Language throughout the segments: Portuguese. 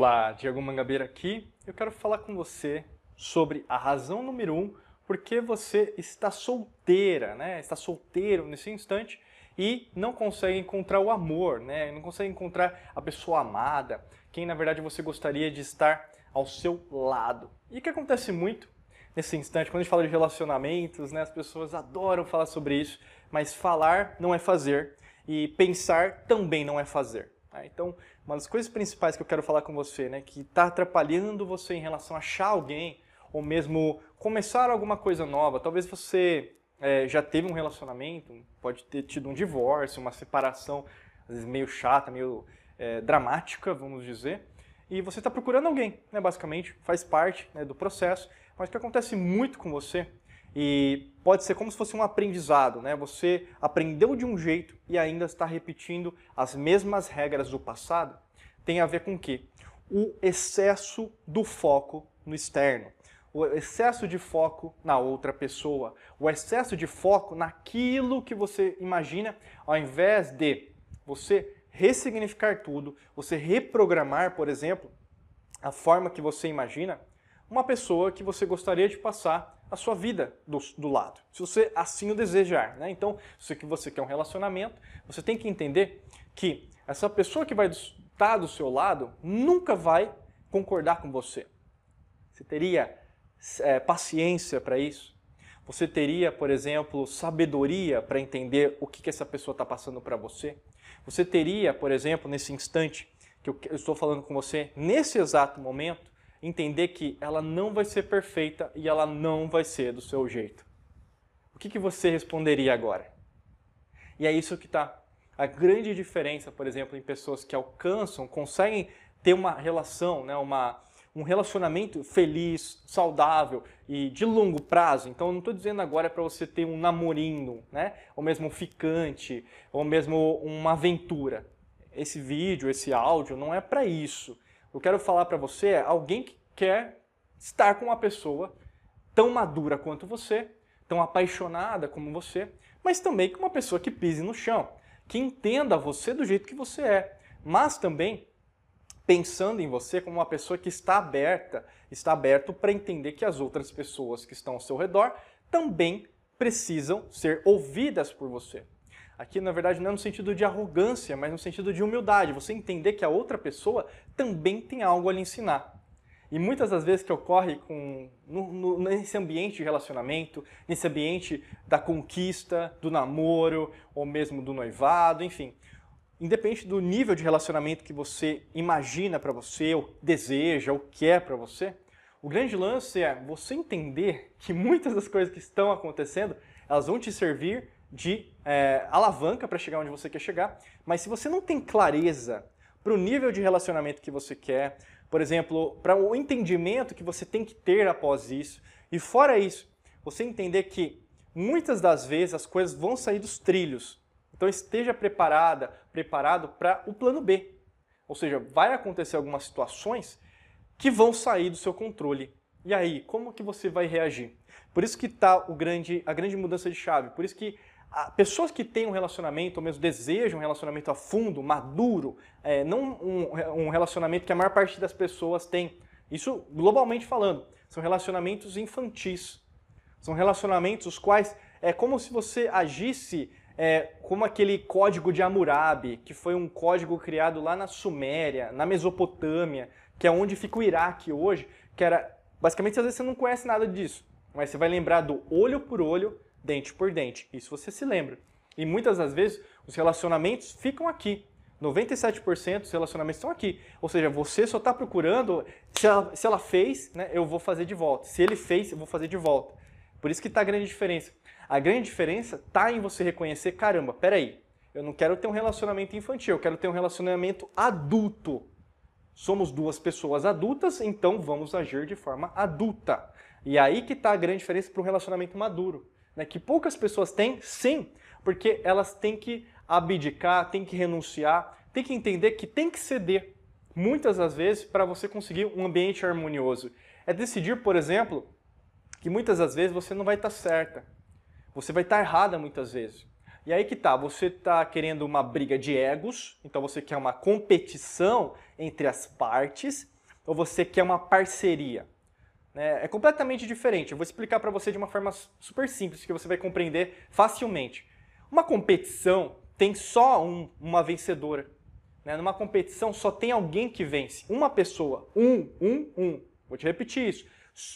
Olá, Diego Mangabeira aqui. Eu quero falar com você sobre a razão número um porque você está solteira, né? Está solteiro nesse instante e não consegue encontrar o amor, né? Não consegue encontrar a pessoa amada, quem na verdade você gostaria de estar ao seu lado. E o que acontece muito nesse instante, quando a gente fala de relacionamentos, né? As pessoas adoram falar sobre isso, mas falar não é fazer e pensar também não é fazer. Né? Então, uma das coisas principais que eu quero falar com você, né, que está atrapalhando você em relação a achar alguém, ou mesmo começar alguma coisa nova, talvez você é, já teve um relacionamento, pode ter tido um divórcio, uma separação, às vezes meio chata, meio é, dramática, vamos dizer, e você está procurando alguém, né, basicamente, faz parte né, do processo, mas o que acontece muito com você e pode ser como se fosse um aprendizado, né? Você aprendeu de um jeito e ainda está repetindo as mesmas regras do passado. Tem a ver com o quê? O excesso do foco no externo, o excesso de foco na outra pessoa, o excesso de foco naquilo que você imagina, ao invés de você ressignificar tudo, você reprogramar, por exemplo, a forma que você imagina, uma pessoa que você gostaria de passar a sua vida do, do lado, se você assim o desejar. Né? Então, se você quer um relacionamento, você tem que entender que essa pessoa que vai estar do seu lado nunca vai concordar com você. Você teria é, paciência para isso? Você teria, por exemplo, sabedoria para entender o que, que essa pessoa está passando para você? Você teria, por exemplo, nesse instante que eu estou falando com você, nesse exato momento, entender que ela não vai ser perfeita e ela não vai ser do seu jeito. O que, que você responderia agora? E é isso que está a grande diferença, por exemplo, em pessoas que alcançam, conseguem ter uma relação, né, uma, um relacionamento feliz, saudável e de longo prazo. Então, eu não estou dizendo agora para você ter um namorinho, né, ou mesmo um ficante, ou mesmo uma aventura. Esse vídeo, esse áudio não é para isso eu quero falar para você é alguém que quer estar com uma pessoa tão madura quanto você, tão apaixonada como você, mas também com uma pessoa que pise no chão, que entenda você do jeito que você é, mas também pensando em você como uma pessoa que está aberta, está aberto para entender que as outras pessoas que estão ao seu redor também precisam ser ouvidas por você. Aqui, na verdade, não é no sentido de arrogância, mas no sentido de humildade. Você entender que a outra pessoa também tem algo a lhe ensinar. E muitas das vezes que ocorre com, no, no, nesse ambiente de relacionamento, nesse ambiente da conquista, do namoro, ou mesmo do noivado, enfim. Independente do nível de relacionamento que você imagina para você, ou deseja, ou quer para você, o grande lance é você entender que muitas das coisas que estão acontecendo, elas vão te servir de é, alavanca para chegar onde você quer chegar, mas se você não tem clareza para o nível de relacionamento que você quer, por exemplo, para o entendimento que você tem que ter após isso, e fora isso, você entender que muitas das vezes as coisas vão sair dos trilhos. Então esteja preparada, preparado para o plano B. Ou seja, vai acontecer algumas situações que vão sair do seu controle. E aí, como que você vai reagir? Por isso que está a grande mudança de chave. Por isso que pessoas que têm um relacionamento, ou mesmo desejam um relacionamento a fundo, maduro, é, não um, um relacionamento que a maior parte das pessoas tem. Isso globalmente falando, são relacionamentos infantis. São relacionamentos os quais é como se você agisse é, como aquele código de Hammurabi, que foi um código criado lá na Suméria, na Mesopotâmia, que é onde fica o Iraque hoje, que era basicamente às vezes você não conhece nada disso, mas você vai lembrar do olho por olho, dente por dente. Isso você se lembra. E muitas das vezes os relacionamentos ficam aqui. 97% dos relacionamentos estão aqui. Ou seja, você só está procurando, se ela, se ela fez, né, eu vou fazer de volta. Se ele fez, eu vou fazer de volta. Por isso que está a grande diferença. A grande diferença está em você reconhecer, caramba, peraí, eu não quero ter um relacionamento infantil, eu quero ter um relacionamento adulto. Somos duas pessoas adultas, então vamos agir de forma adulta. E aí que está a grande diferença para um relacionamento maduro né, que poucas pessoas têm, sim, porque elas têm que abdicar, têm que renunciar, têm que entender que tem que ceder, muitas das vezes, para você conseguir um ambiente harmonioso. É decidir, por exemplo, que muitas das vezes você não vai estar certa, você vai estar errada muitas vezes. E aí que tá, você está querendo uma briga de egos, então você quer uma competição entre as partes, ou você quer uma parceria? É, é completamente diferente. Eu vou explicar para você de uma forma super simples, que você vai compreender facilmente. Uma competição tem só um, uma vencedora. Né? Numa competição só tem alguém que vence. Uma pessoa. Um, um, um. Vou te repetir isso.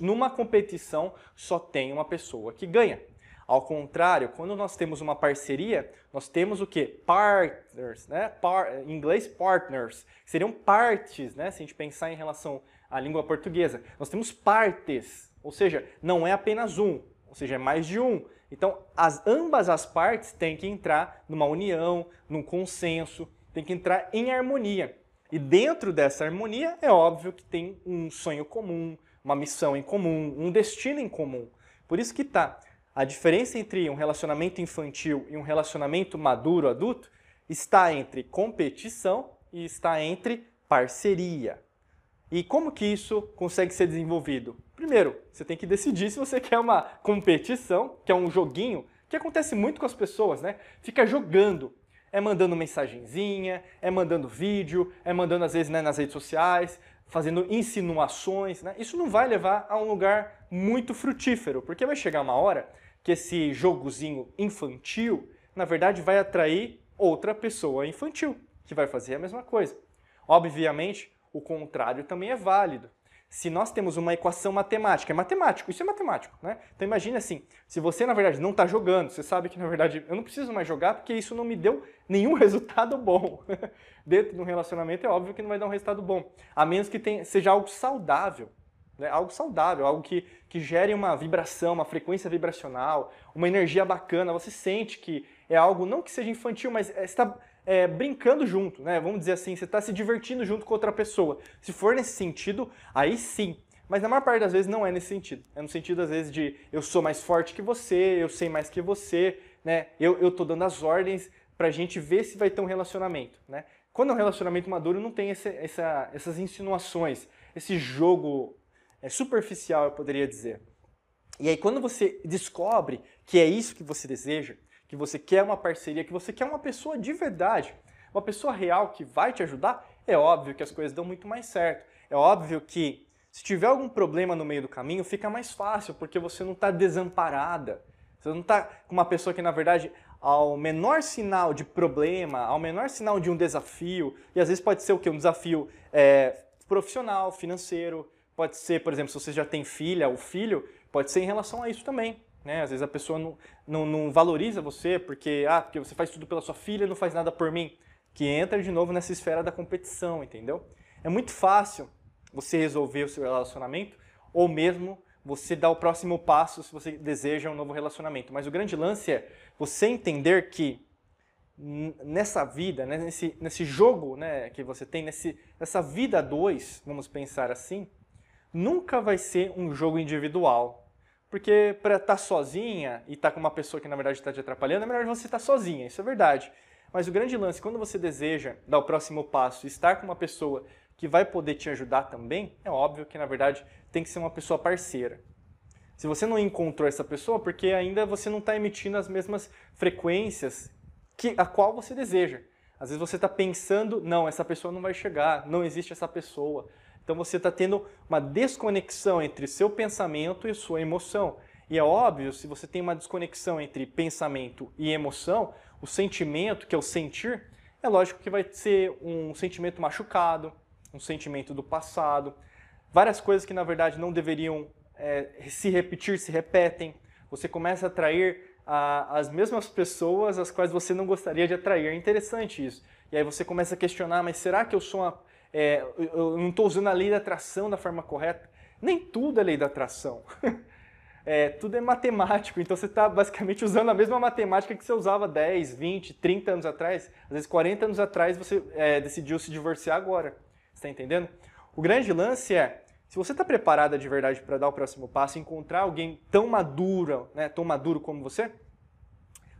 Numa competição só tem uma pessoa que ganha. Ao contrário, quando nós temos uma parceria, nós temos o que? Partners, né? Par, em inglês, partners. Seriam partes, né? Se a gente pensar em relação à língua portuguesa. Nós temos partes, ou seja, não é apenas um, ou seja, é mais de um. Então, as, ambas as partes têm que entrar numa união, num consenso, tem que entrar em harmonia. E dentro dessa harmonia, é óbvio que tem um sonho comum, uma missão em comum, um destino em comum. Por isso que tá. A diferença entre um relacionamento infantil e um relacionamento maduro adulto está entre competição e está entre parceria. E como que isso consegue ser desenvolvido? Primeiro, você tem que decidir se você quer uma competição, que é um joguinho, que acontece muito com as pessoas, né? Fica jogando. É mandando mensagenzinha, é mandando vídeo, é mandando às vezes né, nas redes sociais, fazendo insinuações. Né? Isso não vai levar a um lugar muito frutífero, porque vai chegar uma hora que esse jogozinho infantil, na verdade, vai atrair outra pessoa infantil, que vai fazer a mesma coisa. Obviamente, o contrário também é válido. Se nós temos uma equação matemática, é matemático, isso é matemático, né? Então imagine assim, se você na verdade não está jogando, você sabe que na verdade eu não preciso mais jogar porque isso não me deu nenhum resultado bom. Dentro de um relacionamento é óbvio que não vai dar um resultado bom, a menos que tenha, seja algo saudável, né? algo saudável, algo que, que gere uma vibração, uma frequência vibracional, uma energia bacana, você sente que é algo não que seja infantil, mas está é, brincando junto, né? Vamos dizer assim, você está se divertindo junto com outra pessoa. Se for nesse sentido, aí sim. Mas na maior parte das vezes não é nesse sentido. É no sentido, às vezes, de eu sou mais forte que você, eu sei mais que você, né? Eu, eu tô dando as ordens pra gente ver se vai ter um relacionamento, né? Quando é um relacionamento maduro, não tem esse, essa, essas insinuações, esse jogo é, superficial, eu poderia dizer. E aí, quando você descobre que é isso que você deseja, que você quer uma parceria, que você quer uma pessoa de verdade, uma pessoa real que vai te ajudar, é óbvio que as coisas dão muito mais certo. É óbvio que se tiver algum problema no meio do caminho, fica mais fácil, porque você não está desamparada. Você não está com uma pessoa que, na verdade, ao menor sinal de problema, ao menor sinal de um desafio, e às vezes pode ser o quê? Um desafio é, profissional, financeiro, pode ser, por exemplo, se você já tem filha ou filho, pode ser em relação a isso também. Né? Às vezes a pessoa não, não, não, valoriza você porque, ah, porque você faz tudo pela sua filha e não faz nada por mim. Que entra de novo nessa esfera da competição, entendeu? É muito fácil você resolver o seu relacionamento ou mesmo você dar o próximo passo se você deseja um novo relacionamento. Mas o grande lance é você entender que nessa vida, né, nesse, nesse jogo né, que você tem, nesse, nessa vida dois, vamos pensar assim, nunca vai ser um jogo individual. Porque para estar tá sozinha e estar tá com uma pessoa que na verdade está te atrapalhando, é melhor você estar tá sozinha, isso é verdade. Mas o grande lance, quando você deseja dar o próximo passo e estar com uma pessoa que vai poder te ajudar também, é óbvio que na verdade tem que ser uma pessoa parceira. Se você não encontrou essa pessoa, porque ainda você não está emitindo as mesmas frequências que a qual você deseja. Às vezes você está pensando, não, essa pessoa não vai chegar, não existe essa pessoa. Então você está tendo uma desconexão entre seu pensamento e sua emoção. E é óbvio, se você tem uma desconexão entre pensamento e emoção, o sentimento, que é o sentir, é lógico que vai ser um sentimento machucado, um sentimento do passado. Várias coisas que na verdade não deveriam é, se repetir se repetem. Você começa a atrair a, as mesmas pessoas as quais você não gostaria de atrair. É interessante isso. E aí você começa a questionar, mas será que eu sou uma é, eu não estou usando a lei da atração da forma correta. Nem tudo é lei da atração. É, tudo é matemático, então você está basicamente usando a mesma matemática que você usava 10, 20, 30 anos atrás. Às vezes 40 anos atrás você é, decidiu se divorciar agora. Está entendendo? O grande lance é, se você está preparada de verdade para dar o próximo passo, encontrar alguém tão maduro, né, tão maduro como você,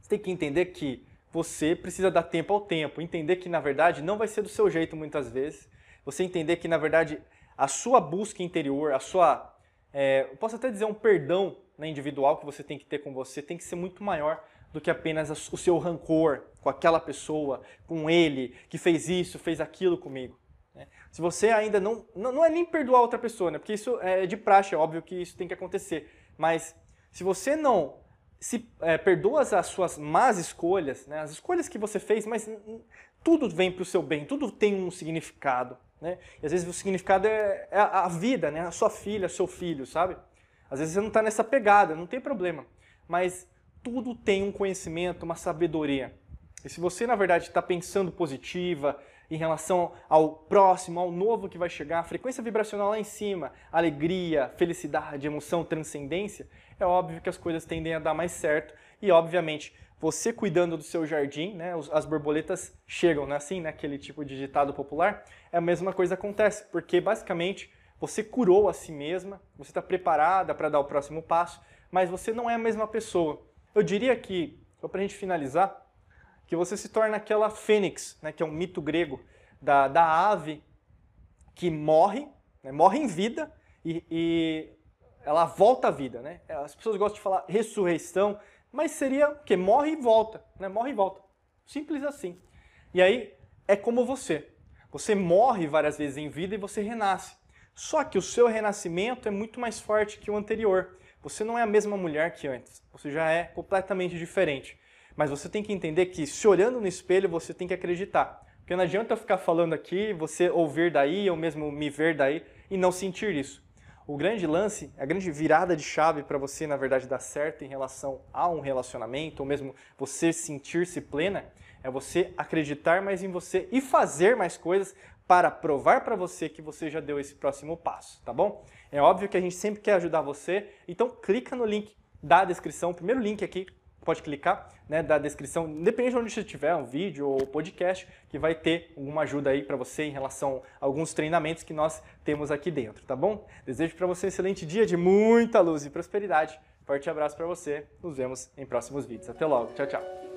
você tem que entender que você precisa dar tempo ao tempo, entender que na verdade não vai ser do seu jeito muitas vezes, você entender que, na verdade, a sua busca interior, a sua. É, eu posso até dizer um perdão né, individual que você tem que ter com você, tem que ser muito maior do que apenas o seu rancor com aquela pessoa, com ele, que fez isso, fez aquilo comigo. Né? Se você ainda não, não. É nem perdoar outra pessoa, né? porque isso é de praxe, é óbvio que isso tem que acontecer. Mas se você não se é, perdoa as suas más escolhas, né? as escolhas que você fez, mas tudo vem para o seu bem, tudo tem um significado. Né? E às vezes o significado é, é a vida, né? a sua filha, seu filho, sabe? Às vezes você não está nessa pegada, não tem problema. Mas tudo tem um conhecimento, uma sabedoria. E se você, na verdade, está pensando positiva em relação ao próximo, ao novo que vai chegar, frequência vibracional lá em cima, alegria, felicidade, emoção, transcendência, é óbvio que as coisas tendem a dar mais certo. E, obviamente, você cuidando do seu jardim, né, as borboletas chegam, né, assim, né, aquele tipo de ditado popular, é a mesma coisa acontece, porque basicamente você curou a si mesma, você está preparada para dar o próximo passo, mas você não é a mesma pessoa. Eu diria que, só para a gente finalizar, que você se torna aquela fênix, né, que é um mito grego da, da ave que morre, né, morre em vida e, e, ela volta à vida. Né? As pessoas gostam de falar ressurreição, mas seria o quê? Morre e volta, né? morre e volta. Simples assim. E aí é como você. Você morre várias vezes em vida e você renasce. Só que o seu renascimento é muito mais forte que o anterior. Você não é a mesma mulher que antes. Você já é completamente diferente. Mas você tem que entender que se olhando no espelho, você tem que acreditar. Porque não adianta eu ficar falando aqui, você ouvir daí, ou mesmo me ver daí, e não sentir isso. O grande lance, a grande virada de chave para você, na verdade, dar certo em relação a um relacionamento, ou mesmo você sentir-se plena, é você acreditar mais em você e fazer mais coisas para provar para você que você já deu esse próximo passo, tá bom? É óbvio que a gente sempre quer ajudar você, então clica no link da descrição, primeiro link aqui, pode clicar, né, da descrição, independente de onde você estiver, um vídeo ou podcast, que vai ter alguma ajuda aí para você em relação a alguns treinamentos que nós temos aqui dentro, tá bom? Desejo para você um excelente dia de muita luz e prosperidade. Forte abraço para você. Nos vemos em próximos vídeos. Até logo. Tchau, tchau.